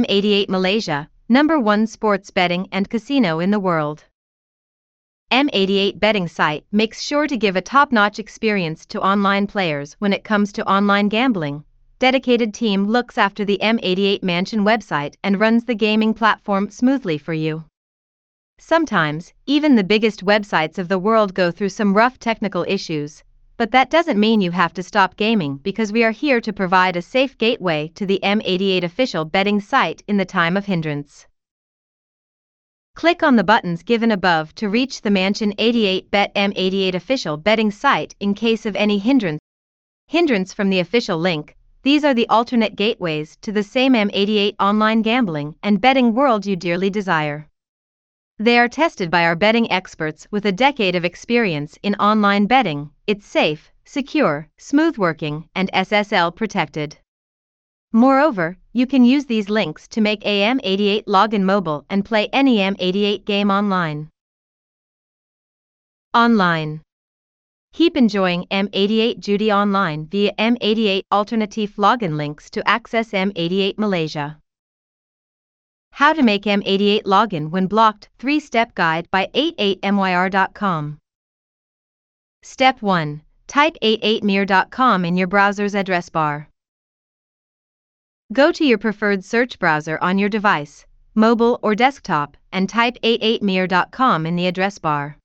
M88 Malaysia, number one sports betting and casino in the world. M88 betting site makes sure to give a top-notch experience to online players when it comes to online gambling. Dedicated team looks after the M88 Mansion website and runs the gaming platform smoothly for you. Sometimes, even the biggest websites of the world go through some rough technical issues, but that doesn't mean you have to stop gaming because we are here to provide a safe gateway to the M88 official betting site in the time of hindrance. Click on the buttons given above to reach the Mansion 88 Bet M88 official betting site in case of any hindrance. Hindrance from the official link. These are the alternate gateways to the same M88 online gambling and betting world you dearly desire. They are tested by our betting experts with a decade of experience in online betting. It's safe, secure, smooth working, and SSL protected. Moreover, you can use these links to make AM88 login mobile and play any M88 game online. Online. Keep enjoying M88 Judi online via M88 Alternative login links to access M88 Malaysia. How to make M88 login when blocked 3 step guide by 88myr.com. Step 1 Type 88myr.com in your browser's address bar. Go to your preferred search browser on your device, mobile or desktop, and type 88myr.com in the address bar.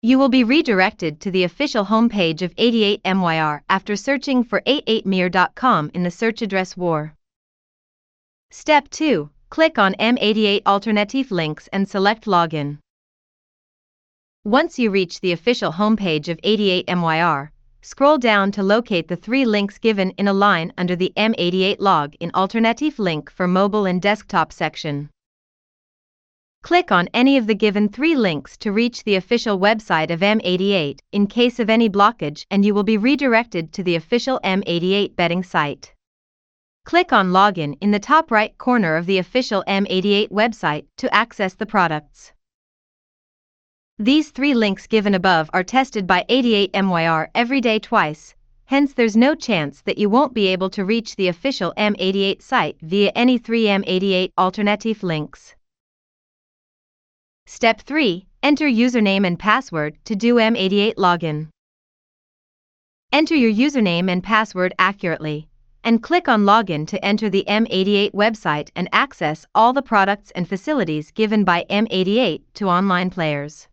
You will be redirected to the official homepage of 88MYR after searching for 88myr.com in the search address war. Step 2 Click on M88 Alternative links and select Login. Once you reach the official homepage of 88MYR, Scroll down to locate the three links given in a line under the M88 log in Alternative link for mobile and desktop section. Click on any of the given three links to reach the official website of M88 in case of any blockage and you will be redirected to the official M88 betting site. Click on Login in the top right corner of the official M88 website to access the products. These three links given above are tested by 88MYR every day twice, hence there's no chance that you won't be able to reach the official M88 site via any three M88 alternative links. Step 3 Enter username and password to do M88 login. Enter your username and password accurately, and click on Login to enter the M88 website and access all the products and facilities given by M88 to online players.